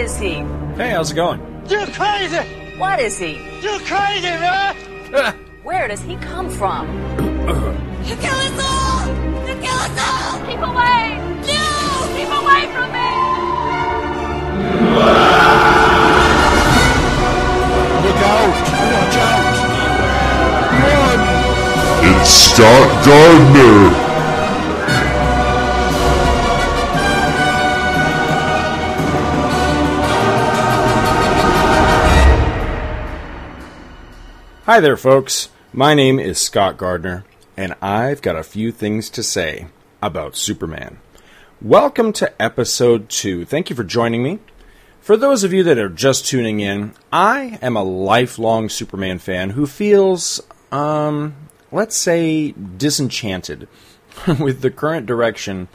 is he? Hey, how's it going? You're crazy! What is he? You're crazy, man! Ah. Where does he come from? You kill us all! You kill us all! Keep away! No! Keep away from me! Look out! Watch out! Run! It's Scott Gardner. Hi there, folks. My name is Scott Gardner, and I've got a few things to say about Superman. Welcome to episode 2. Thank you for joining me. For those of you that are just tuning in, I am a lifelong Superman fan who feels, um, let's say, disenchanted with the current direction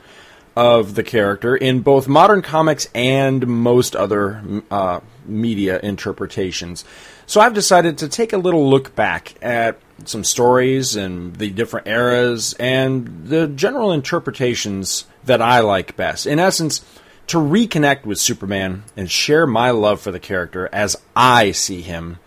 of the character in both modern comics and most other uh, media interpretations. So I've decided to take a little look back at some stories and the different eras and the general interpretations that I like best. In essence, to reconnect with Superman and share my love for the character as I see him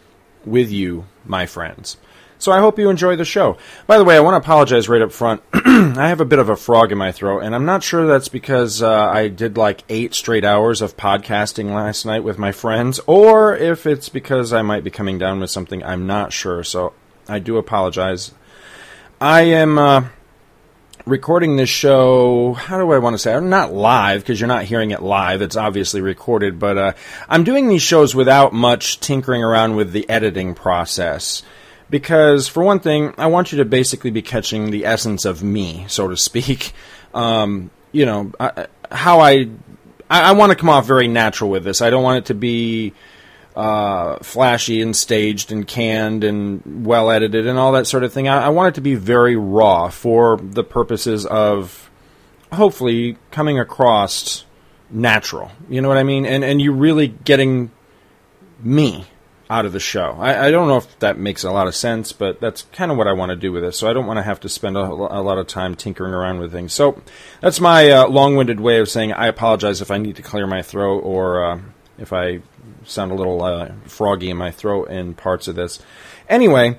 with you, my friends. So I hope you enjoy the show. By the way, I want to apologize right up front. I have a bit of a frog in my throat, and I'm not sure that's because uh, I did like eight straight hours of podcasting last night with my friends, or if it's because I might be coming down with something. I'm not sure, so I do apologize. I am uh, recording this show. How do I want to say? I'm Not live because you're not hearing it live. It's obviously recorded, but uh, I'm doing these shows without much tinkering around with the editing process because for one thing, I want you to basically be catching the essence of me, so to speak. Um, you know, I, how I, I, I want to come off very natural with this. I don't want it to be uh, flashy and staged and canned and well edited and all that sort of thing. I, I want it to be very raw for the purposes of hopefully coming across natural. You know what I mean? And and you really getting me out of the show. I, I, don't know if that makes a lot of sense, but that's kind of what I want to do with this. So I don't want to have to spend a, a lot of time tinkering around with things. So that's my uh, long-winded way of saying I apologize if I need to clear my throat or uh, if I sound a little uh, froggy in my throat in parts of this. Anyway.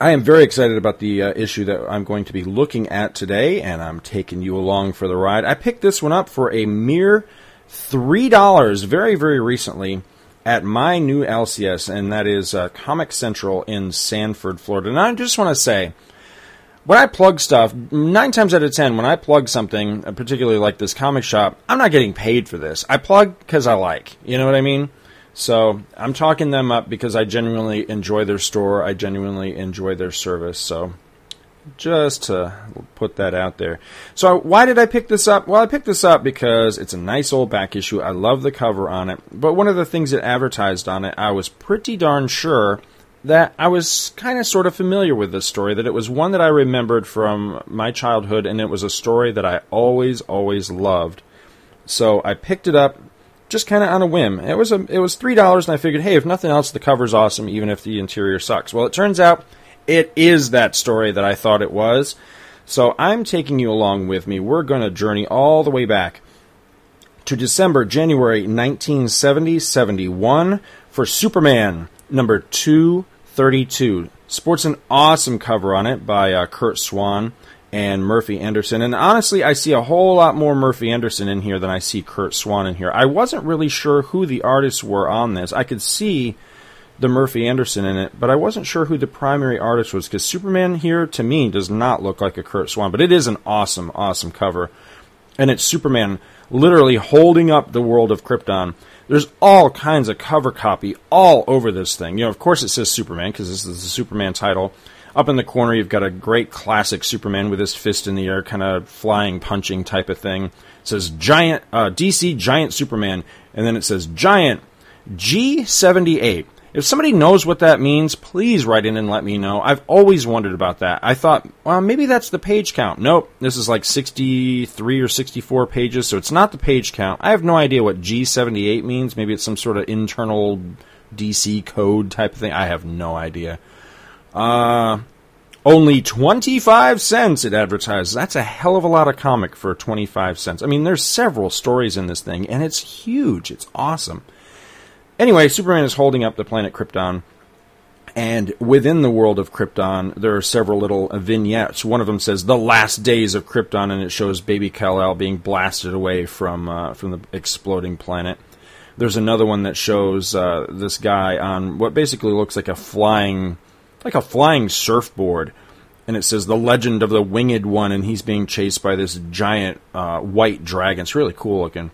I am very excited about the uh, issue that I'm going to be looking at today, and I'm taking you along for the ride. I picked this one up for a mere $3 very, very recently at my new LCS, and that is uh, Comic Central in Sanford, Florida. And I just want to say, when I plug stuff, nine times out of ten, when I plug something, uh, particularly like this comic shop, I'm not getting paid for this. I plug because I like. You know what I mean? So I'm talking them up because I genuinely enjoy their store. I genuinely enjoy their service. So just to put that out there. So why did I pick this up? Well, I picked this up because it's a nice old back issue. I love the cover on it. But one of the things that advertised on it, I was pretty darn sure that I was kind of sort of familiar with this story, that it was one that I remembered from my childhood, and it was a story that I always, always loved. So I picked it up just kind of on a whim. It was a, it was three dollars, and I figured, hey, if nothing else, the cover's awesome, even if the interior sucks. Well, it turns out it is that story that I thought it was. So I'm taking you along with me. We're going to journey all the way back to December, January 1970 71 for Superman number 232. Sports an awesome cover on it by uh, Curt Swan and Murphy Anderson. And honestly, I see a whole lot more Murphy Anderson in here than I see Curt Swan in here. I wasn't really sure who the artists were on this. I could see the Murphy Anderson in it, but I wasn't sure who the primary artist was because Superman here to me does not look like a Curt Swan, but it is an awesome, awesome cover, and it's Superman literally holding up the world of Krypton. There's all kinds of cover copy all over this thing. You know, of course it says Superman because this is the Superman title. Up in the corner, you've got a great classic Superman with his fist in the air, kind of flying, punching type of thing. It says Giant uh, DC Giant Superman, and then it says Giant G78. If somebody knows what that means, please write in and let me know. I've always wondered about that. I thought, well, maybe that's the page count. Nope, this is like 63 or 64 pages, so it's not the page count. I have no idea what G78 means. Maybe it's some sort of internal DC code type of thing. I have no idea. Uh, Only 25 cents it advertises. That's a hell of a lot of comic for 25 cents. I mean, there's several stories in this thing, and it's huge. It's awesome. Anyway, Superman is holding up the planet Krypton, and within the world of Krypton, there are several little vignettes. One of them says "The Last Days of Krypton," and it shows Baby Kal-El being blasted away from uh, from the exploding planet. There's another one that shows uh, this guy on what basically looks like a flying like a flying surfboard, and it says the legend of the winged one, and he's being chased by this giant uh, white dragon. It's really cool looking.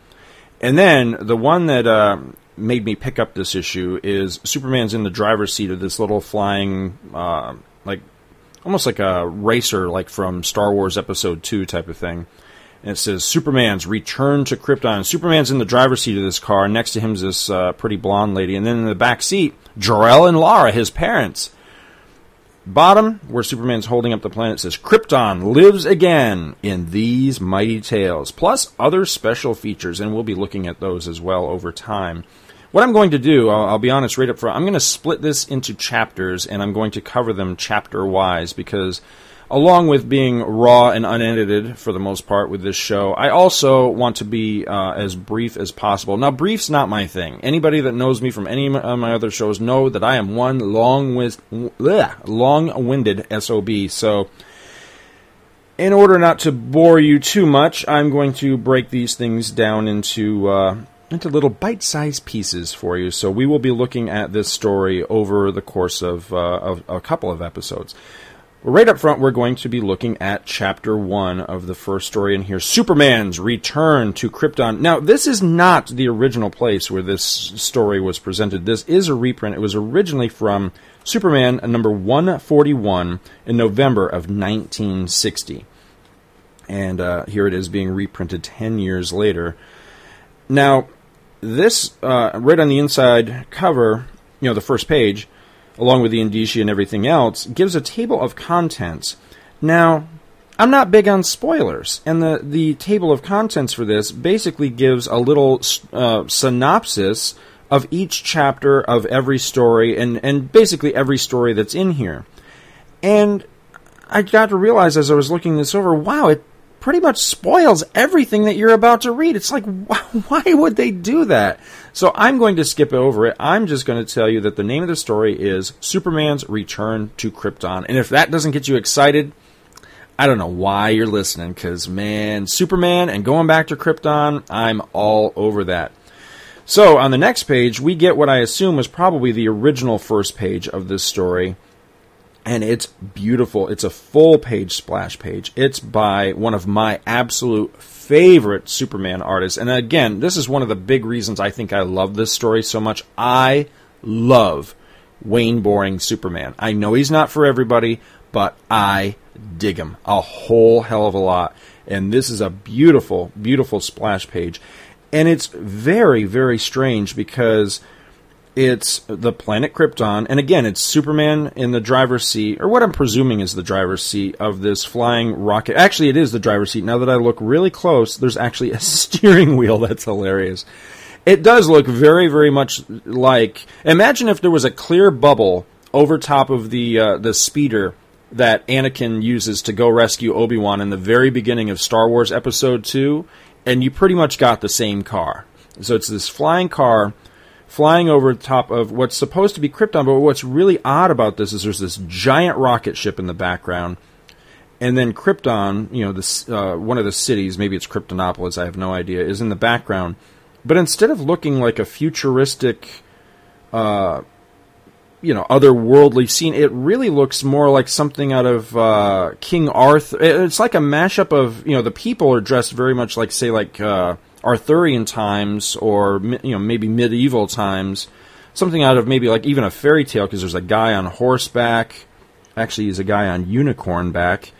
And then the one that uh, made me pick up this issue is Superman's in the driver's seat of this little flying, uh, like almost like a racer, like from Star Wars Episode Two type of thing. And it says Superman's return to Krypton. Superman's in the driver's seat of this car. Next to him is this uh, pretty blonde lady, and then in the back seat, Jor-El and Lara, his parents. Bottom, where Superman's holding up the planet, says Krypton lives again in these mighty tales, plus other special features, and we'll be looking at those as well over time. What I'm going to do, I'll, I'll be honest right up front, I'm going to split this into chapters, and I'm going to cover them chapter wise because along with being raw and unedited for the most part with this show, I also want to be uh, as brief as possible. Now, brief's not my thing. Anybody that knows me from any of my other shows know that I am one long long-winded sob. So, in order not to bore you too much, I'm going to break these things down into. Uh, into little bite-sized pieces for you. So we will be looking at this story over the course of, uh, of a couple of episodes. Right up front, we're going to be looking at chapter one of the first story in here Superman's Return to Krypton. Now, this is not the original place where this story was presented. This is a reprint. It was originally from Superman number 141 in November of 1960. And uh, here it is being reprinted 10 years later. Now, this, uh, right on the inside cover, you know, the first page, along with the indicia and everything else, gives a table of contents. Now, I'm not big on spoilers, and the, the table of contents for this basically gives a little uh, synopsis of each chapter of every story, and, and basically every story that's in here. And I got to realize as I was looking this over, wow, it pretty much spoils everything that you're about to read. It's like, why would they do that? So I'm going to skip over it. I'm just going to tell you that the name of the story is Superman's Return to Krypton. And if that doesn't get you excited, I don't know why you're listening, because man, Superman and going back to Krypton, I'm all over that. So on the next page, we get what I assume was probably the original first page of this story and it's beautiful. It's a full page splash page. It's by one of my absolute favorite Superman artists. And again, this is one of the big reasons I think I love this story so much. I love Wayne Boring Superman. I know he's not for everybody, but I dig him a whole hell of a lot. And this is a beautiful, beautiful splash page. And it's very, very strange because it's the planet Krypton, and again, it's Superman in the driver's seat, or what I'm presuming is the driver's seat of this flying rocket. Actually, it is the driver's seat. Now that I look really close, there's actually a steering wheel. That's hilarious. It does look very, very much like. Imagine if there was a clear bubble over top of the uh, the speeder that Anakin uses to go rescue Obi Wan in the very beginning of Star Wars Episode Two, and you pretty much got the same car. So it's this flying car flying over the top of what's supposed to be Krypton. But what's really odd about this is there's this giant rocket ship in the background, and then Krypton, you know, this uh, one of the cities, maybe it's Kryptonopolis, I have no idea, is in the background. But instead of looking like a futuristic, uh, you know, otherworldly scene, it really looks more like something out of uh, King Arthur. It's like a mashup of, you know, the people are dressed very much like, say, like uh, Arthurian times or you know maybe medieval times, something out of maybe like even a fairy tale because there's a guy on horseback. Actually, he's a guy on unicorn back,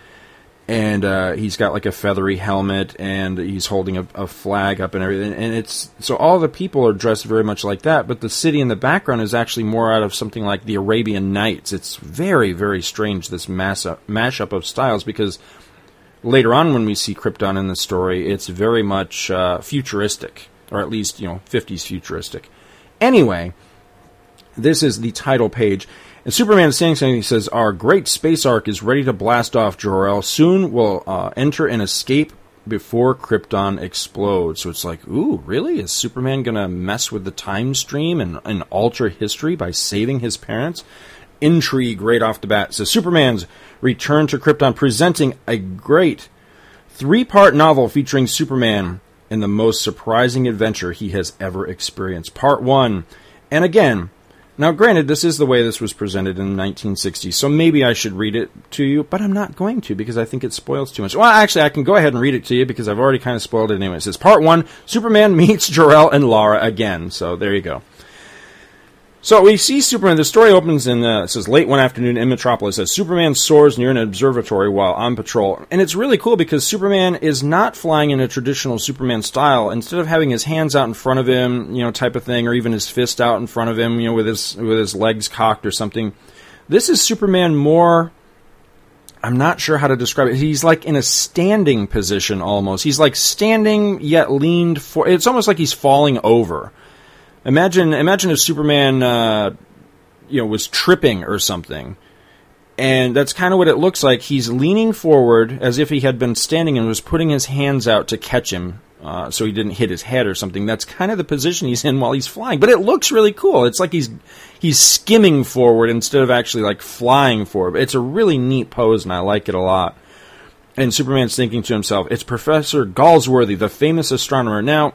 and uh, he's got like a feathery helmet and he's holding a, a, flag up and everything. And it's so all the people are dressed very much like that, but the city in the background is actually more out of something like the Arabian Nights. It's very very strange this mass mashup of styles because later on when we see Krypton in the story, it's very much uh, futuristic, or at least you know 50s futuristic. Anyway, this is the title page, And Superman is saying something. He says, "Our great space ark is ready to blast off, Jor-El. Soon we'll uh, enter and escape before Krypton explodes." So it's like, ooh, really? Is Superman gonna mess with the time stream and, and alter history by saving his parents? Intrigue right off the bat. So Superman's return to Krypton, presenting a great three-part novel featuring Superman in the most surprising adventure he has ever experienced. Part one, and again now, granted, this is the way this was presented in 1960, so maybe I should read it to you, but I'm not going to because I think it spoils too much. Well, actually, I can go ahead and read it to you because I've already kind of spoiled it anyway. It says Part 1 Superman meets Jor-El and Lara again. So there you go. So we see Superman. The story opens in uh, it says late one afternoon in Metropolis. As Superman soars near an observatory while on patrol, and it's really cool because Superman is not flying in a traditional Superman style. Instead of having his hands out in front of him, you know, type of thing, or even his fist out in front of him, you know, with his with his legs cocked or something. This is Superman more. I'm not sure how to describe it. He's like in a standing position almost. He's like standing yet leaned for. It's almost like he's falling over. Imagine, imagine if Superman, uh, you know, was tripping or something, and that's kind of what it looks like. He's leaning forward as if he had been standing and was putting his hands out to catch him, uh, so he didn't hit his head or something. That's kind of the position he's in while he's flying. But it looks really cool. It's like he's he's skimming forward instead of actually like flying forward. It's a really neat pose, and I like it a lot. And Superman's thinking to himself, "It's Professor Galsworthy, the famous astronomer." Now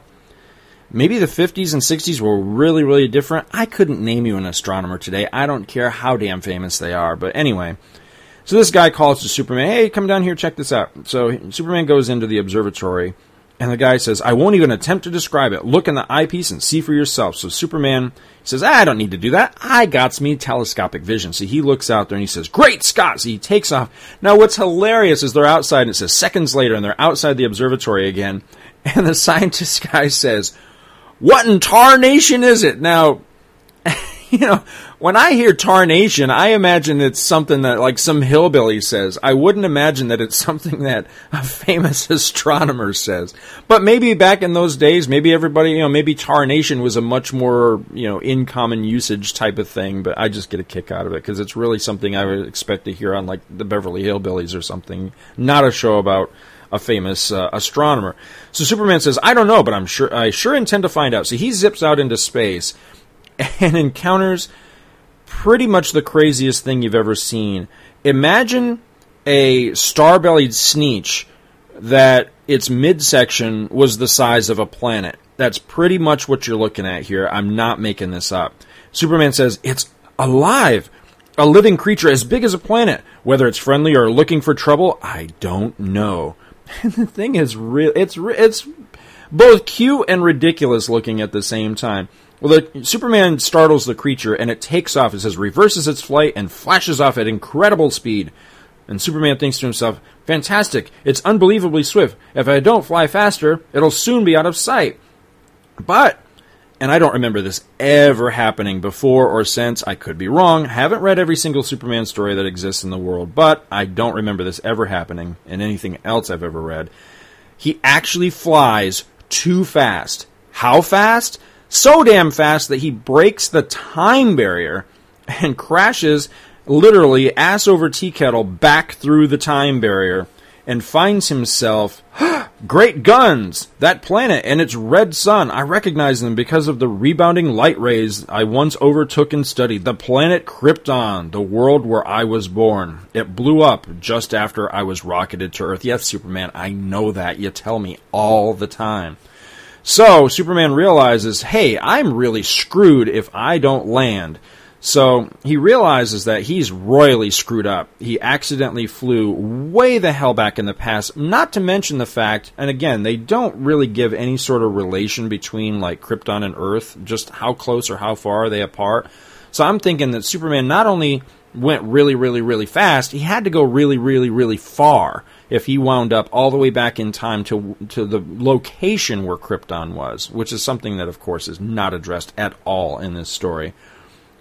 Maybe the 50s and 60s were really, really different. I couldn't name you an astronomer today. I don't care how damn famous they are. But anyway, so this guy calls to Superman, hey, come down here, check this out. So Superman goes into the observatory, and the guy says, I won't even attempt to describe it. Look in the eyepiece and see for yourself. So Superman says, ah, I don't need to do that. I got me telescopic vision. So he looks out there and he says, Great Scott! So he takes off. Now, what's hilarious is they're outside, and it says seconds later, and they're outside the observatory again. And the scientist guy says, what in tarnation is it? Now, you know, when I hear tarnation, I imagine it's something that like some hillbilly says. I wouldn't imagine that it's something that a famous astronomer says. But maybe back in those days, maybe everybody, you know, maybe tarnation was a much more, you know, in common usage type of thing, but I just get a kick out of it because it's really something I would expect to hear on like the Beverly Hillbillies or something, not a show about a famous uh, astronomer. So Superman says, "I don't know, but I'm sure I sure intend to find out." So he zips out into space and encounters pretty much the craziest thing you've ever seen. Imagine a star-bellied sneetch that its midsection was the size of a planet. That's pretty much what you're looking at here. I'm not making this up. Superman says, "It's alive." A living creature as big as a planet. Whether it's friendly or looking for trouble, I don't know. The thing is real. It's it's both cute and ridiculous looking at the same time. Well, the Superman startles the creature and it takes off. It says reverses its flight and flashes off at incredible speed. And Superman thinks to himself, "Fantastic! It's unbelievably swift. If I don't fly faster, it'll soon be out of sight." But and I don't remember this ever happening before or since. I could be wrong. Haven't read every single Superman story that exists in the world, but I don't remember this ever happening in anything else I've ever read. He actually flies too fast. How fast? So damn fast that he breaks the time barrier and crashes literally ass over tea kettle back through the time barrier and finds himself Great guns! That planet and its red sun. I recognize them because of the rebounding light rays I once overtook and studied. The planet Krypton, the world where I was born. It blew up just after I was rocketed to Earth. Yes, Superman, I know that. You tell me all the time. So, Superman realizes, hey, I'm really screwed if I don't land. So he realizes that he's royally screwed up. He accidentally flew way the hell back in the past, not to mention the fact, and again, they don't really give any sort of relation between like Krypton and Earth, just how close or how far are they apart. So I'm thinking that Superman not only went really, really, really fast, he had to go really, really, really far if he wound up all the way back in time to to the location where Krypton was, which is something that, of course, is not addressed at all in this story.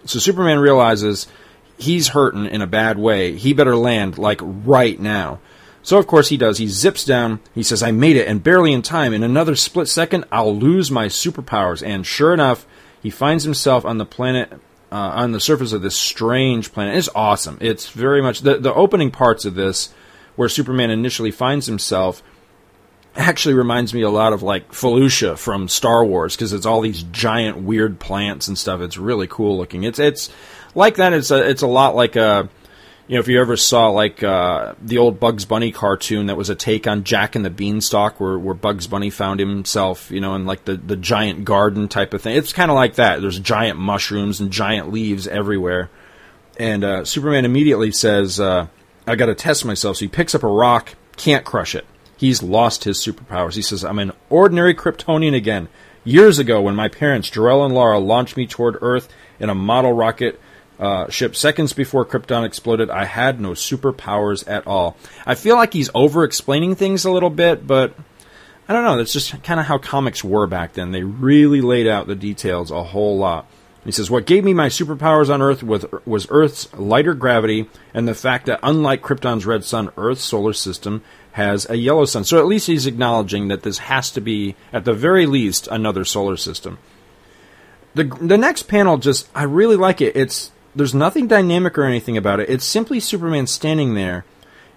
So Superman realizes he's hurting in a bad way. He better land like right now. So of course he does. He zips down. He says, "I made it, and barely in time. In another split second, I'll lose my superpowers." And sure enough, he finds himself on the planet uh, on the surface of this strange planet. It's awesome. It's very much the the opening parts of this, where Superman initially finds himself, actually reminds me a lot of like Felucia from Star Wars because it's all these giant weird plants and stuff. It's really cool looking. It's it's like that. It's a it's a lot like a you know, if you ever saw like uh, the old Bugs Bunny cartoon that was a take on Jack and the Beanstalk, where, where Bugs Bunny found himself, you know, in like the, the giant garden type of thing. It's kind of like that. There's giant mushrooms and giant leaves everywhere. And uh, Superman immediately says, uh, I got to test myself. So he picks up a rock, can't crush it. He's lost his superpowers. He says, I'm an ordinary Kryptonian again. Years ago, when my parents, Jor-El and Lara, launched me toward Earth in a model rocket uh, ship seconds before Krypton exploded. I had no superpowers at all. I feel like he's over explaining things a little bit, but I don't know. That's just kind of how comics were back then. They really laid out the details a whole lot. He says, What gave me my superpowers on Earth was Earth's lighter gravity and the fact that, unlike Krypton's red sun, Earth's solar system has a yellow sun. So at least he's acknowledging that this has to be, at the very least, another solar system. The, the next panel just, I really like it. It's there's nothing dynamic or anything about it. It's simply Superman standing there,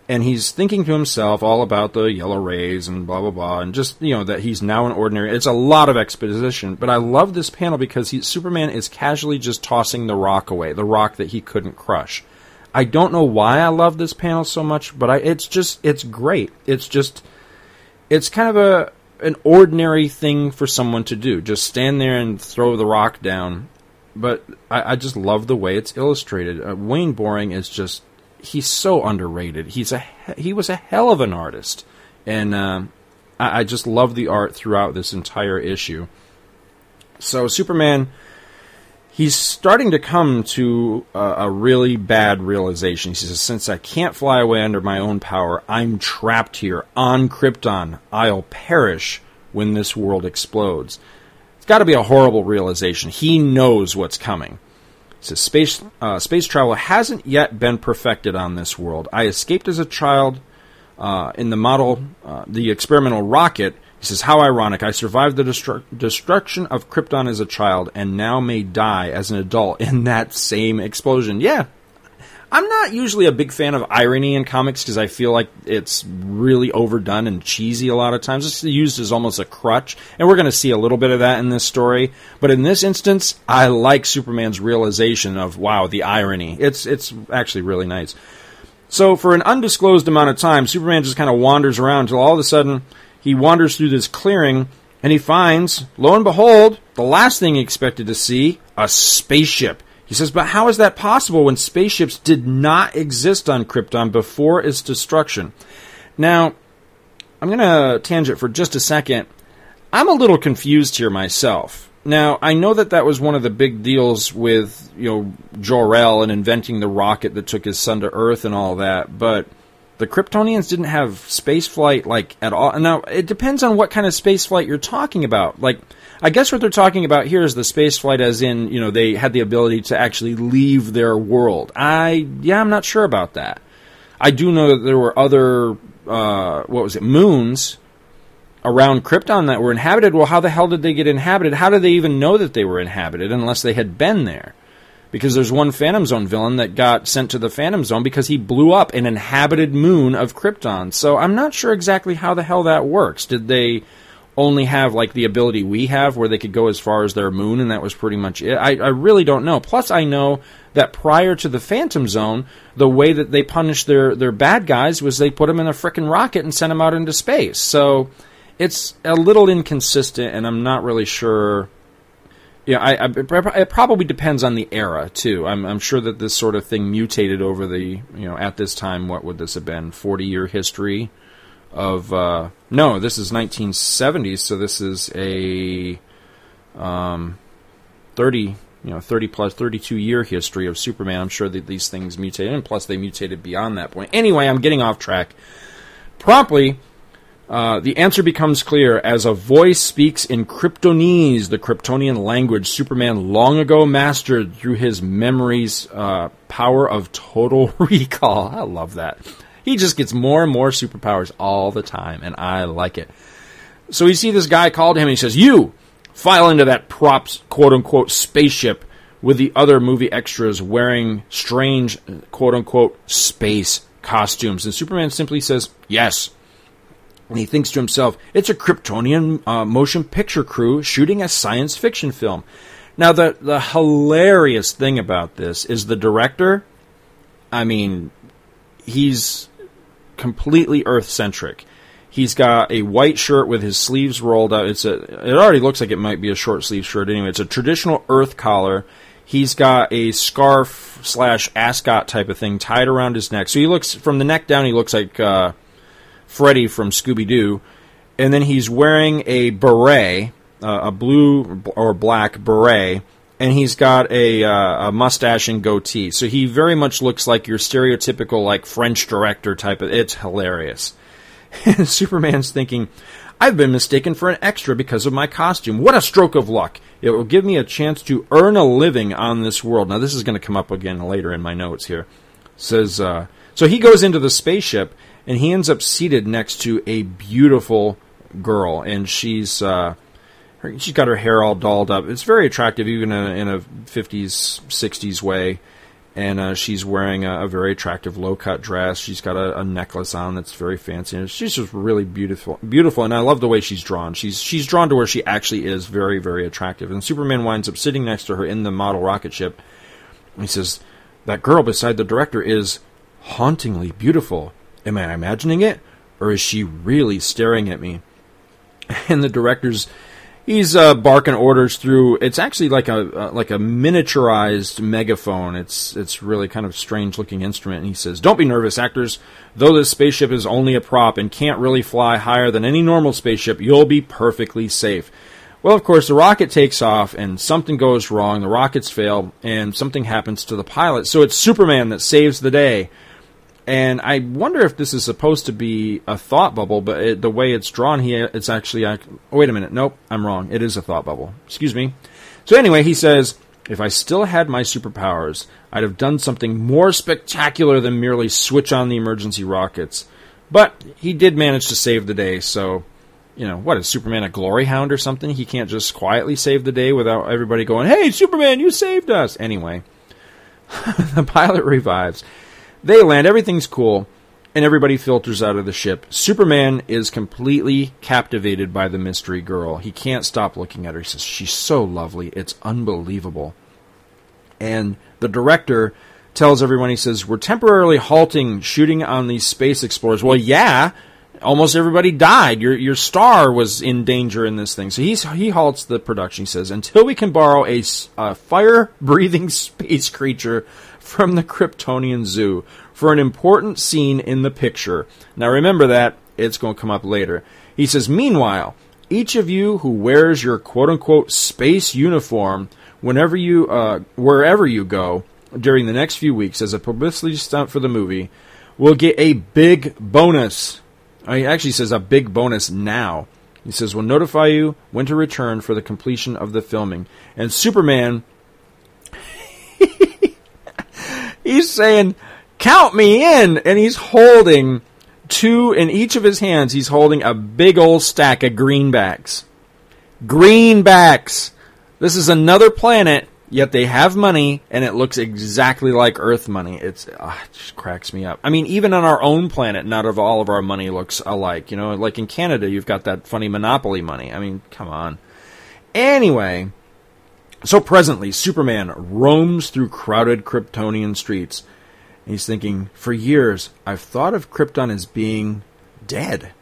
and he's thinking to himself all about the yellow rays and blah blah blah, and just you know that he's now an ordinary. It's a lot of exposition, but I love this panel because he, Superman is casually just tossing the rock away, the rock that he couldn't crush. I don't know why I love this panel so much, but I, it's just it's great. It's just it's kind of a an ordinary thing for someone to do. Just stand there and throw the rock down but I, I, just love the way it's illustrated. Uh, Wayne Boring is just he's so underrated. He's a he was a hell of an artist, and uh, I, I, just love the art throughout this entire issue. So Superman, he's starting to come to a, a really bad realization. He says, "Since I can't fly away under my own power, I'm trapped here on Krypton. I'll perish when this world explodes." It's got to be a horrible realization. He knows what's coming. So space uh, space travel hasn't yet been perfected on this world. I escaped as a child uh, in the model, uh, the experimental rocket. He says, "How ironic! I survived the destru- destruction of Krypton as a child, and now may die as an adult in that same explosion." Yeah, I'm not usually a big fan of irony in comics because I feel like it's really overdone and cheesy a lot of times. It's used as almost a crutch, and we're going to see a little bit of that in this story. But in this instance, I like Superman's realization of wow, the irony. It's it's actually really nice. So for an undisclosed amount of time, Superman just kind of wanders around until all of a sudden he wanders through this clearing and he finds, lo and behold, the last thing he expected to see, a spaceship. He says, but how is that possible when spaceships did not exist on Krypton before its destruction? Now, I'm going to tangent for just a second. I'm a little confused here myself. Now, I know that that was one of the big deals with, you know, Jor-El and inventing the rocket that took his son to Earth and all that, but the Kryptonians didn't have space flight like at all. Now, it depends on what kind of space flight you're talking about. Like I guess what they're talking about here is the space flight, as in, you know, they had the ability to actually leave their world. I, yeah, I'm not sure about that. I do know that there were other, uh, what was it, moons around Krypton that were inhabited. Well, how the hell did they get inhabited? How did they even know that they were inhabited unless they had been there? Because there's one Phantom Zone villain that got sent to the Phantom Zone because he blew up an inhabited moon of Krypton. So I'm not sure exactly how the hell that works. Did they only have like the ability we have where they could go as far as their moon and that was pretty much it. I, I really don't know. Plus I know that prior to the Phantom Zone, the way that they punished their, their bad guys was they put them in a frickin' rocket and sent them out into space. So it's a little inconsistent and I'm not really sure yeah, I, I, it probably depends on the era too. I'm, I'm, sure that this sort of thing mutated over the, you know, at this time. What would this have been? Forty year history of uh, no, this is 1970s, so this is a um, 30, you know, 30 plus 32 year history of Superman. I'm sure that these things mutated, and plus they mutated beyond that point. Anyway, I'm getting off track. Promptly, uh, the answer becomes clear as a voice speaks in Kryptonese, the Kryptonian language Superman long ago mastered through his memory's uh, power of total recall. I love that. He just gets more and more superpowers all the time, and I like it. So you see this guy called him and he says, You file into that props quote unquote spaceship with the other movie extras wearing strange, quote unquote, space costumes. And Superman simply says, Yes. And he thinks to himself, It's a Kryptonian uh, motion picture crew shooting a science fiction film. Now, the, the hilarious thing about this is the director, I mean, he's completely Earth centric. He's got a white shirt with his sleeves rolled up. It's a. It already looks like it might be a short sleeve shirt. Anyway, it's a traditional Earth collar. He's got a scarf slash ascot type of thing tied around his neck. So he looks from the neck down. He looks like uh, Freddy from Scooby Doo, and then he's wearing a beret, uh, a blue or black beret, and he's got a, uh, a mustache and goatee. So he very much looks like your stereotypical like French director type of. It's hilarious. Superman's thinking, I've been mistaken for an extra because of my costume. What a stroke of luck! It will give me a chance to earn a living on this world. Now, this is going to come up again later in my notes here. Says, uh, so he goes into the spaceship and he ends up seated next to a beautiful girl, and she's uh, her, she's got her hair all dolled up. It's very attractive, even in a, 50s, 60s way and uh, she's wearing a, a, very attractive low cut dress. She's got a, a, necklace on that's very fancy. And she's just really beautiful, beautiful, and I love the way she's drawn. She's she's drawn to where she actually is very very attractive. And Superman winds up sitting next to her in the model rocket ship. he says, "That girl beside the director is hauntingly beautiful. Am I imagining it, or is she really staring at me?" And the director's he's uh, barking orders through. It's actually like a uh, like a miniaturized megaphone. It's it's really kind of strange looking instrument. And he says, "Don't be nervous, actors. Though this spaceship is only a prop and can't really fly higher than any normal spaceship, you'll be perfectly safe." Well, of course, the rocket takes off and something goes wrong. The rockets fail and something happens to the pilot. So it's Superman that saves the day and I wonder if this is supposed to be a thought bubble, but it, the way it's drawn here, it's actually. oh, wait a minute. Nope, I'm wrong. It is a thought bubble. Excuse me. So anyway, he says, if I still had my superpowers, I'd have done something more spectacular than merely switch on the emergency rockets. But he did manage to save the day, so you know, what is Superman a glory hound or something? He can't just quietly save the day without everybody going, "Hey, Superman, you saved us." Anyway, the pilot revives. They land, everything's cool, and everybody filters out of the ship. Superman is completely captivated by the mystery girl. He can't stop looking at her. He says, She's so lovely. It's unbelievable. And the director tells everyone, he says, We're temporarily halting shooting on these space explorers. Well, yeah, almost everybody died. Your your star was in danger in this thing. So he's, he halts the production. He says, Until we can borrow a, a fire breathing space creature from the Kryptonian Zoo for an important scene in the picture. Now remember that, it's going to come up later. He says, Meanwhile, each of you who wears your quote unquote space uniform whenever you, uh, wherever you go during the next few weeks as a publicity stunt for the movie will get a big bonus. Uh, he actually says a big bonus now. He says, We'll notify you when to return for the completion of the filming. And Superman he's saying, "Count me in," and he's holding two in each of his hands. He's holding a big old stack of greenbacks. Greenbacks. This is another planet, yet they have money, and it looks exactly like Earth money. It's uh, it just cracks me up. I mean, even on our own planet, not of all of our money looks alike. You know, like in Canada, you've got that funny monopoly money. I mean, come on. Anyway, so presently, Superman roams through crowded Kryptonian streets. He's thinking, for years, I've thought of Krypton as being dead.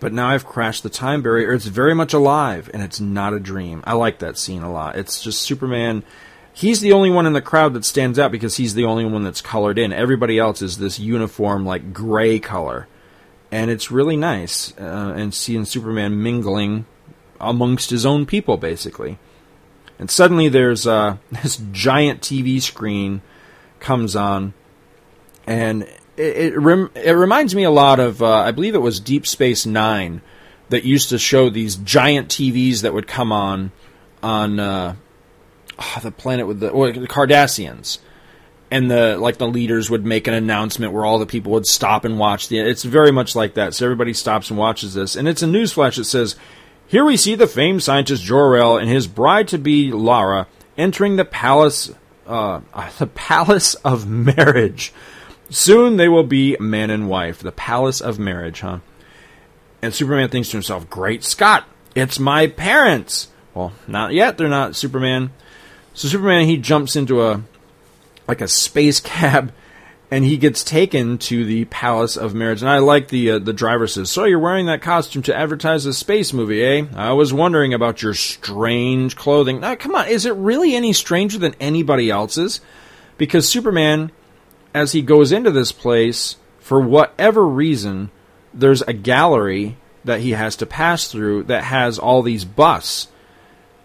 But now I've crashed the time barrier. It's very much alive, and it's not a dream. I like that scene a lot. It's just Superman. He's the only one in the crowd that stands out because he's the only one that's colored in. Everybody else is this uniform, like gray color. And it's really nice. Uh, and seeing Superman mingling amongst his own people, basically. And suddenly there's uh, this giant TV screen comes on, and it it, rem- it reminds me a lot of uh, I believe it was Deep Space Nine that used to show these giant TVs that would come on on uh, oh, the planet with the, the Cardassians. And the like the leaders would make an announcement where all the people would stop and watch the it's very much like that. So everybody stops and watches this. And it's a newsflash that says here we see the famed scientist Jor-El and his bride to be Lara entering the palace, uh, the palace of marriage. Soon they will be man and wife. The palace of marriage, huh? And Superman thinks to himself, Great Scott, it's my parents. Well, not yet. They're not Superman. So Superman, he jumps into a, like a space cab and he gets taken to the Palace of Marriage. And I like the uh, the driver says, "So you're wearing that costume to advertise a space movie, eh? I was wondering about your strange clothing. Now, come on, is it really any stranger than anybody else's? Because Superman, as he goes into this place, for whatever reason, there's a gallery that he has to pass through that has all these busts,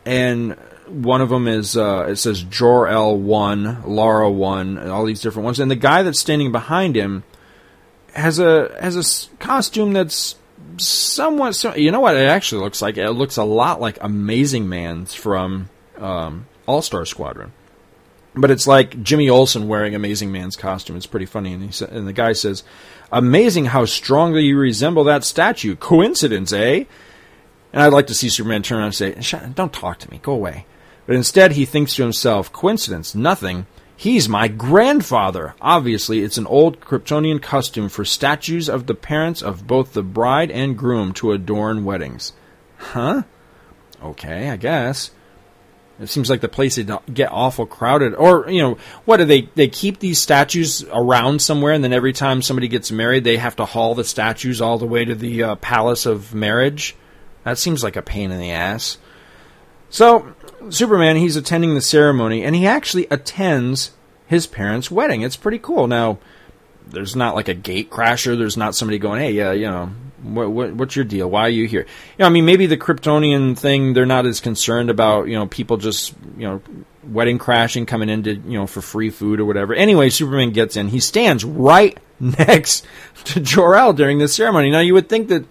and one of them is uh, it says Jor El one, Lara one, and all these different ones, and the guy that's standing behind him has a has a costume that's somewhat. So, you know what it actually looks like? It looks a lot like Amazing Man's from um, All Star Squadron, but it's like Jimmy Olsen wearing Amazing Man's costume. It's pretty funny, and he and the guy says, "Amazing how strongly you resemble that statue. Coincidence, eh?" And I'd like to see Superman turn around and say, "Don't talk to me. Go away." But instead, he thinks to himself, coincidence, nothing. He's my grandfather. Obviously, it's an old Kryptonian custom for statues of the parents of both the bride and groom to adorn weddings. Huh? Okay, I guess. It seems like the place would get awful crowded. Or, you know, what do they, they keep these statues around somewhere and then every time somebody gets married, they have to haul the statues all the way to the uh, palace of marriage? That seems like a pain in the ass. So, Superman, he's attending the ceremony, and he actually attends his parents' wedding. It's pretty cool. Now, there's not like a gate crasher. There's not somebody going, "Hey, yeah, you know, what, what, what's your deal? Why are you here?" You know, I mean, maybe the Kryptonian thing. They're not as concerned about you know people just you know wedding crashing coming in to you know for free food or whatever. Anyway, Superman gets in. He stands right next to Jor El during the ceremony. Now, you would think that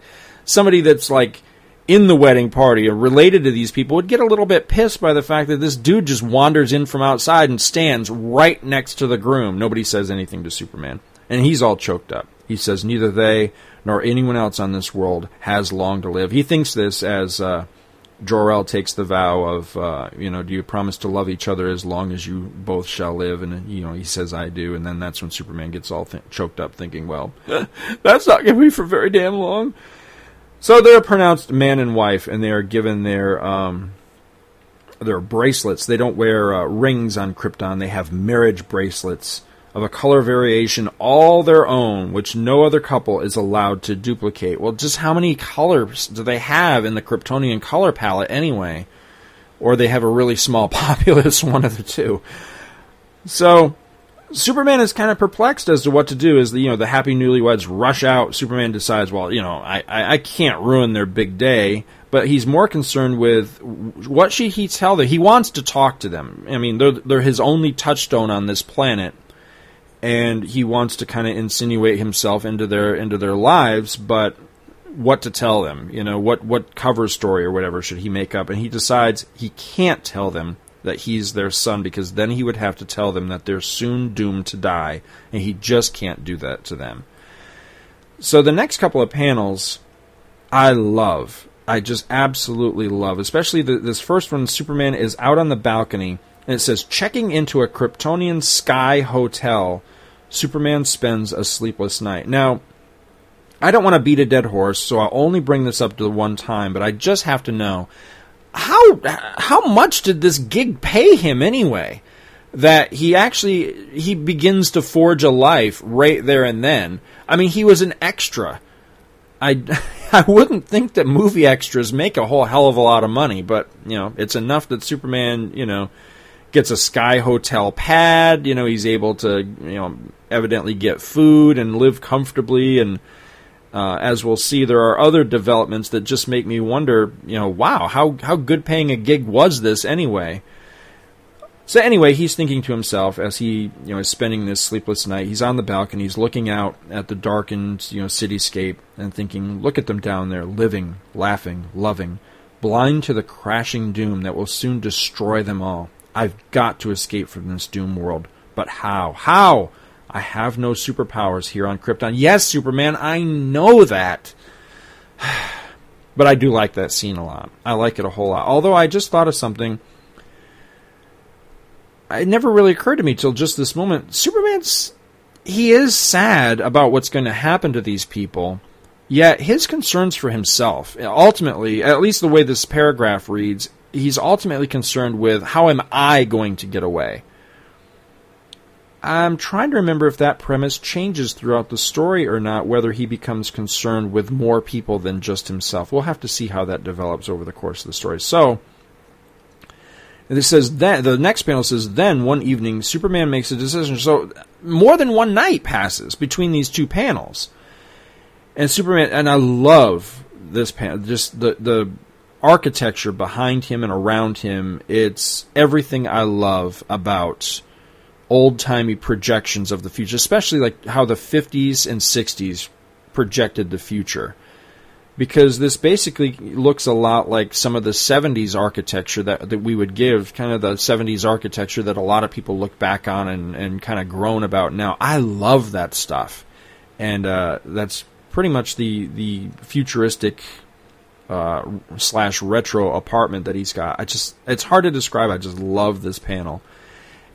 somebody that's like in the wedding party or related to these people would get a little bit pissed by the fact that this dude just wanders in from outside and stands right next to the groom. Nobody says anything to Superman. And he's all choked up. He says neither they nor anyone else on this world has long to live. He thinks this as uh, Jor-El takes the vow of, uh, you know, do you promise to love each other as long as you both shall live? And, you know, he says, I do. And then that's when Superman gets all th- choked up thinking, well, that's not going to be for very damn long. So they're pronounced man and wife, and they are given their um, their bracelets. They don't wear uh, rings on Krypton. They have marriage bracelets of a color variation all their own, which no other couple is allowed to duplicate. Well, just how many colors do they have in the Kryptonian color palette anyway? Or they have a really small populace, one of the two. So Superman is kind of perplexed as to what to do. As the you know the happy newlyweds rush out, Superman decides, well, you know, I, I, I can't ruin their big day. But he's more concerned with what should he tell them. He wants to talk to them. I mean, they're they're his only touchstone on this planet, and he wants to kind of insinuate himself into their into their lives. But what to tell them? You know, what what cover story or whatever should he make up? And he decides he can't tell them that he's their son because then he would have to tell them that they're soon doomed to die, and he just can't do that to them. So the next couple of panels, I love. I just absolutely love, especially the, this first one. Superman is out on the balcony, and it says checking into a Kryptonian sky hotel. Superman spends a sleepless night. Now, I don't want to beat a dead horse, so I'll only bring this up to the one time, but I just have to know how how much did this gig pay him anyway? That he actually he begins to forge a life right there and then. I mean, he was an extra. I I wouldn't think that movie extras make a whole hell of a lot of money, but you know, it's enough that Superman, you know, gets a sky hotel pad. You know, he's able to you know evidently get food and live comfortably and uh, as we'll see, there are other developments that just make me wonder, you know, wow, how, how good paying a gig was this anyway? So anyway, he's thinking to himself as he, you know, is spending this sleepless night. He's on the balcony, he's looking out at the darkened, you know, cityscape and thinking, look at them down there, living, laughing, loving, blind to the crashing doom that will soon destroy them all. I've got to escape from this doom world. But how? How? I have no superpowers here on Krypton. Yes, Superman, I know that. but I do like that scene a lot. I like it a whole lot. Although I just thought of something. it never really occurred to me till just this moment. Superman's he is sad about what's going to happen to these people, yet his concerns for himself, ultimately, at least the way this paragraph reads, he's ultimately concerned with how am I going to get away? I'm trying to remember if that premise changes throughout the story or not, whether he becomes concerned with more people than just himself. We'll have to see how that develops over the course of the story. So, it says then the next panel says then one evening Superman makes a decision. So more than one night passes between these two panels, and Superman and I love this panel. Just the the architecture behind him and around him. It's everything I love about old timey projections of the future, especially like how the 50s and 60s projected the future. Because this basically looks a lot like some of the 70s architecture that, that we would give, kind of the 70s architecture that a lot of people look back on and, and kind of groan about now. I love that stuff. And uh, that's pretty much the, the futuristic uh, slash retro apartment that he's got. I just, it's hard to describe. I just love this panel.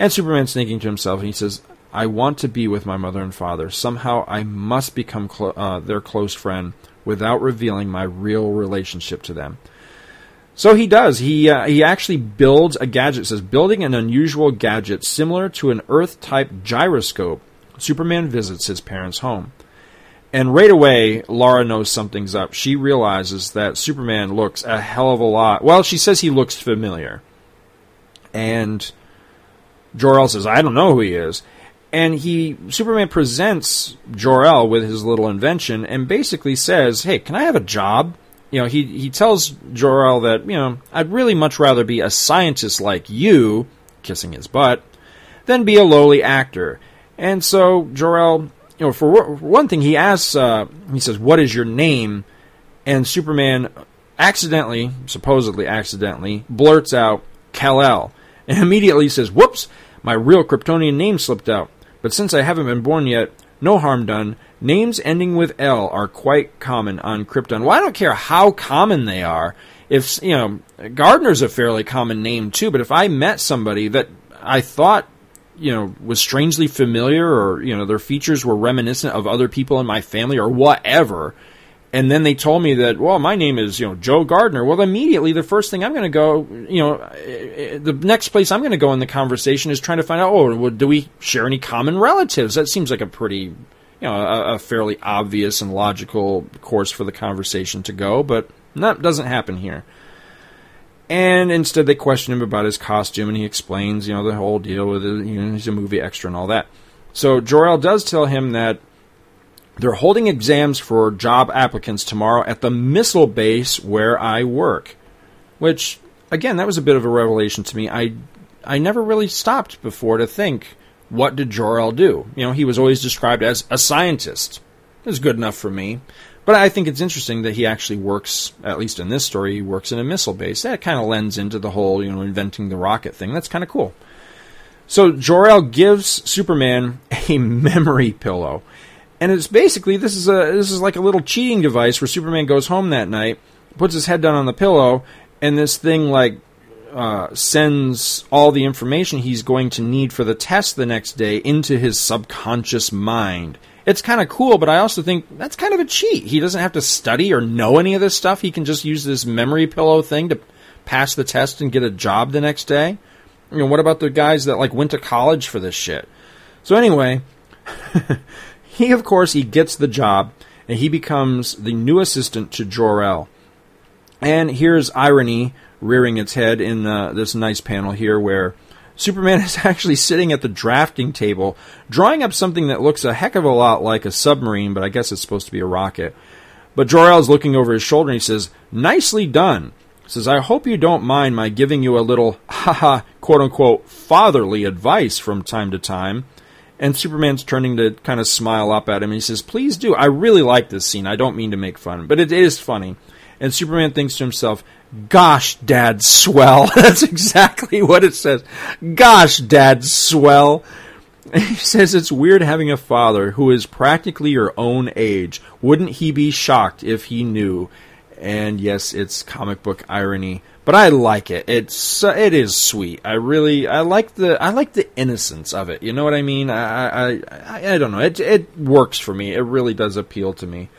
And Superman's thinking to himself, and he says, I want to be with my mother and father. Somehow I must become uh, their close friend without revealing my real relationship to them. So he does. He uh, he actually builds a gadget. Says building an unusual gadget similar to an Earth-type gyroscope. Superman visits his parents' home, and right away Lara knows something's up. She realizes that Superman looks a hell of a lot. Well, she says he looks familiar, and Jor-El says, I don't know who he is. And he Superman presents Jor-El with his little invention and basically says, Hey, can I have a job? You know, he he tells Jor-El that, you know, I'd really much rather be a scientist like you, kissing his butt, than be a lowly actor. And so Jor-El, you know, for one thing, he asks, uh, he says, "What is your name?" And Superman accidentally, supposedly accidentally, blurts out Kal-El, and immediately says, "Whoops, my real Kryptonian name slipped out. But since I haven't been born yet, no harm done. Names ending with L are quite common on Krypton. Well, I don't care how common they are. If you know, Gardner's a fairly common name too. But if I met somebody that I thought you know was strangely familiar, or you know their features were reminiscent of other people in my family, or whatever, and then they told me that, well, my name is, you know, Joe Gardner. Well, immediately the first thing I'm going to go, you know, eh, eh, the next place I'm going to go in the conversation is trying to find out, oh, well, do we share any common relatives? That seems like a pretty, you know, a, a fairly obvious and logical course for the conversation to go, but that doesn't happen here. And instead, they question him about his costume, and he explains, you know, the whole deal with it. You know, he's a movie extra and all that. So Jor-El does tell him that they're holding exams for job applicants tomorrow at the missile base where I work. Which, again, that was a bit of a revelation to me. I, I never really stopped before to think, what did Jor-El do? You know, he was always described as a scientist. It was good enough for me. But I think it's interesting that he actually works, at least in this story, he works in a missile base. That kind of lends into the whole, you know, inventing the rocket thing. That's kind of cool. So Jor-El gives Superman a memory pillow and it's basically this is a this is like a little cheating device where Superman goes home that night, puts his head down on the pillow, and this thing like uh, sends all the information he's going to need for the test the next day into his subconscious mind. It's kind of cool, but I also think that's kind of a cheat. He doesn't have to study or know any of this stuff. He can just use this memory pillow thing to pass the test and get a job the next day. You know, what about the guys that like went to college for this shit? So anyway, he, of course, he gets the job and he becomes the new assistant to Jor-El. And here's irony rearing its head in uh, this nice panel here where Superman is actually sitting at the drafting table, drawing up something that looks a heck of a lot like a submarine, but I guess it's supposed to be a rocket. But Jor-El is looking over his shoulder and he says, Nicely done. Says, I hope you don't mind my giving you a little, haha, quote unquote, fatherly advice from time to time. And Superman's turning to kind of smile up at him. And he says, Please do. I really like this scene. I don't mean to make fun, but it is funny. And Superman thinks to himself, Gosh, Dad, swell. That's exactly what it says. Gosh, Dad, swell. And he says it's weird having a father who is practically your own age. Wouldn't he be shocked if he knew? And yes, it's comic book irony, but I like it. It's uh, it is sweet. I really I like the I like the innocence of it. You know what I mean? I I I, I don't know. It it works for me. It really does appeal to me.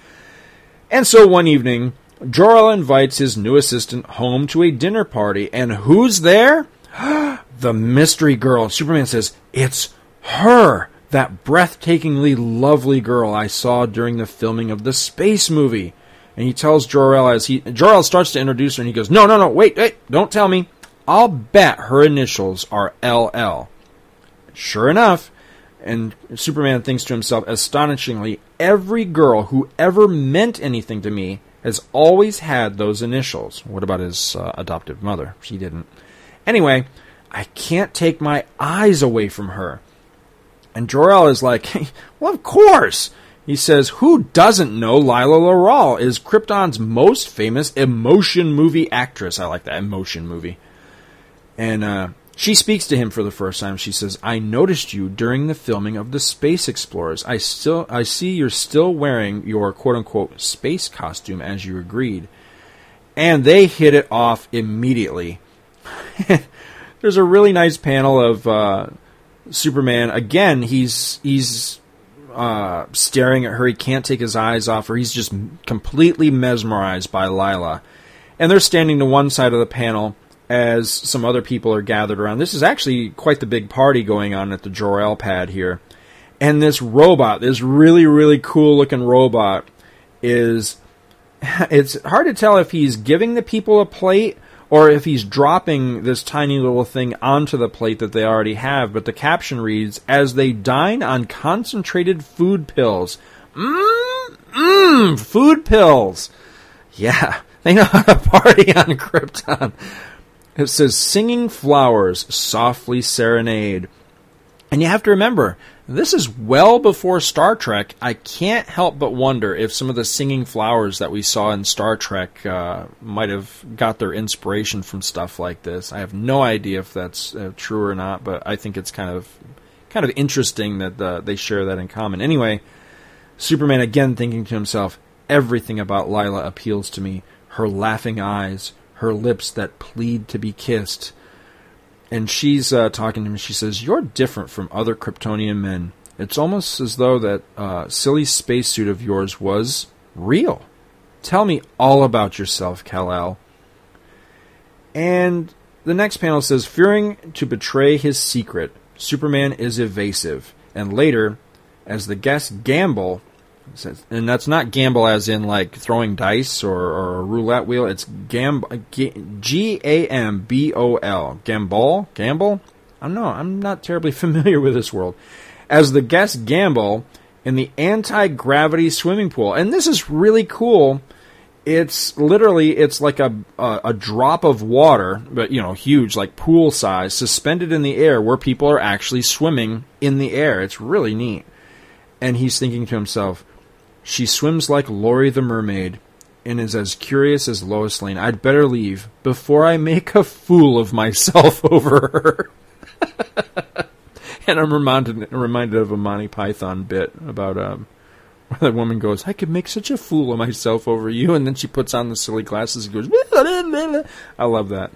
And so one evening, Jor-El invites his new assistant home to a dinner party, and who's there? the mystery girl. Superman says, It's her! That breathtakingly lovely girl I saw during the filming of the space movie. And he tells Jor-El as he Jor-El starts to introduce her and he goes, No, no, no, wait, wait, don't tell me. I'll bet her initials are LL. Sure enough, and Superman thinks to himself, astonishingly, every girl who ever meant anything to me has always had those initials. What about his uh, adoptive mother? She didn't. Anyway, I can't take my eyes away from her. And Jor-El is like, well, of course. He says, who doesn't know Lyla Lerrol is Krypton's most famous emotion movie actress? I like that, emotion movie. And uh, she speaks to him for the first time. She says, "I noticed you during the filming of the Space Explorers. I still I see you're still wearing your quote unquote space costume as you agreed." And they hit it off immediately. There's a really nice panel of uh, Superman. Again, he's he's uh, staring at her. He can't take his eyes off her. He's just completely mesmerized by Lyla. And they're standing to one side of the panel as some other people are gathered around. This is actually quite the big party going on at the Jor-El pad here. And this robot, this really, really cool looking robot, is. It's hard to tell if he's giving the people a plate or if he's dropping this tiny little thing onto the plate that they already have. But the caption reads As they dine on concentrated food pills. Mmm, mmm, food pills. Yeah, they know how to party on Krypton. It says singing flowers softly serenade. And you have to remember, this is well before Star Trek. I can't help but wonder if some of the singing flowers that we saw in Star Trek uh, might have got their inspiration from stuff like this. I have no idea if that's uh, true or not, but I think it's kind of kind of interesting that uh, they share that in common. Anyway, Superman again thinking to himself, everything about Lyla appeals to me. Her laughing eyes, her lips that plead to be kissed. And she's uh, talking to him. She says, "You're different from other Kryptonian men. It's almost as though that uh, silly spacesuit of yours was real. Tell me all about yourself, Kal-El." And the next panel says, "Fearing to betray his secret, Superman is evasive." And later, as the guests gamble and that's not gamble as in like throwing dice or, or a roulette wheel. It's gam G A M B O L gambol gamble. I don't know. I'm not terribly familiar with this world. As the guests gamble in the anti gravity swimming pool, and this is really cool. It's literally it's like a, a a drop of water, but you know, huge, like pool size, suspended in the air, where people are actually swimming in the air. It's really neat. And he's thinking to himself, she swims like Lori the mermaid and is as curious as Lois Lane. I'd better leave before I make a fool of myself over her. and I'm reminded reminded of a Monty Python bit about um, where the woman goes, "I could make such a fool of myself over you," and then she puts on the silly glasses and goes, "I love that."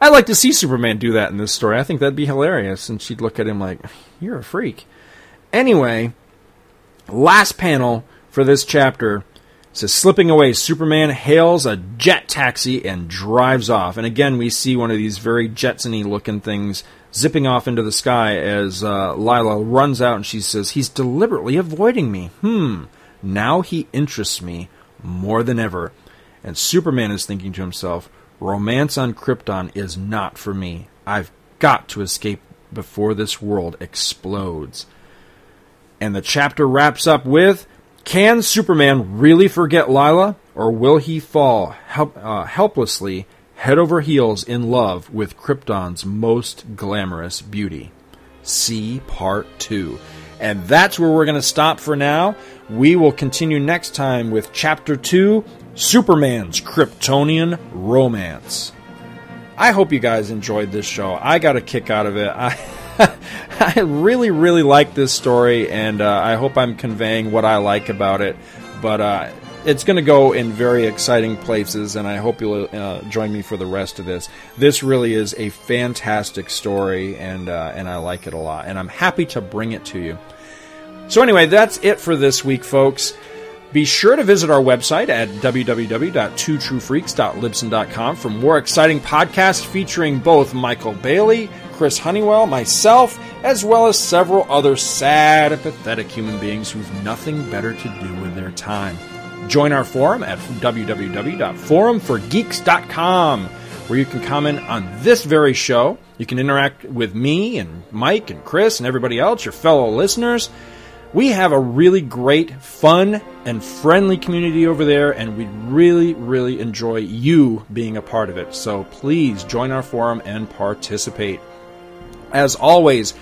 I'd like to see Superman do that in this story. I think that'd be hilarious. And she'd look at him like, "You're a freak." Anyway, last panel for this chapter. Says slipping away superman hails a jet taxi and drives off. And again we see one of these very jetsony looking things zipping off into the sky as uh, lyla runs out and she says he's deliberately avoiding me. Hmm. Now he interests me more than ever. And superman is thinking to himself romance on krypton is not for me. I've got to escape before this world explodes. And the chapter wraps up with can Superman really forget Lyla, or will he fall help, uh, helplessly, head over heels in love with Krypton's most glamorous beauty? See Part 2. And that's where we're going to stop for now. We will continue next time with Chapter 2 Superman's Kryptonian Romance. I hope you guys enjoyed this show. I got a kick out of it. I. I really, really like this story, and uh, I hope I'm conveying what I like about it. But uh, it's going to go in very exciting places, and I hope you'll uh, join me for the rest of this. This really is a fantastic story, and uh, and I like it a lot, and I'm happy to bring it to you. So anyway, that's it for this week, folks. Be sure to visit our website at www.twotruefreaks.libsyn.com for more exciting podcasts featuring both Michael Bailey, Chris Honeywell, myself, as well as several other sad and pathetic human beings who've nothing better to do with their time. Join our forum at www.forumforgeeks.com, where you can comment on this very show. You can interact with me and Mike and Chris and everybody else, your fellow listeners. We have a really great, fun, and friendly community over there, and we really, really enjoy you being a part of it. So please join our forum and participate. As always,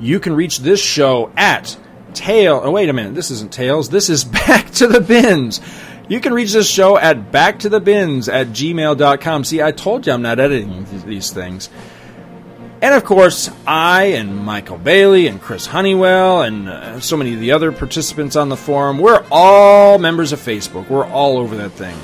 you can reach this show at Tail. Oh, wait a minute. This isn't Tails. This is Back to the Bins. You can reach this show at backtothebins at gmail.com. See, I told you I'm not editing these things. And of course, I and Michael Bailey and Chris Honeywell and uh, so many of the other participants on the forum, we're all members of Facebook. We're all over that thing.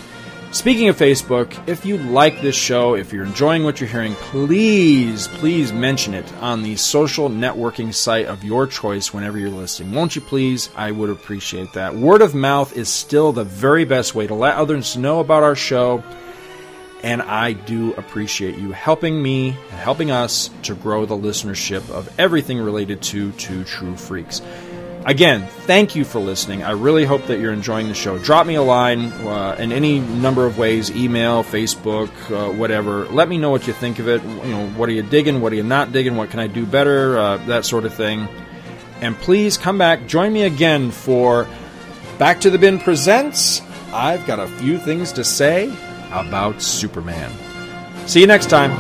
Speaking of Facebook, if you like this show, if you're enjoying what you're hearing, please, please mention it on the social networking site of your choice whenever you're listening. Won't you please? I would appreciate that. Word of mouth is still the very best way to let others know about our show and I do appreciate you helping me and helping us to grow the listenership of everything related to Two True Freaks. Again, thank you for listening. I really hope that you're enjoying the show. Drop me a line uh, in any number of ways email, Facebook, uh, whatever. Let me know what you think of it. You know, what are you digging? What are you not digging? What can I do better? Uh, that sort of thing. And please come back. Join me again for Back to the Bin Presents. I've got a few things to say about Superman. See you next time.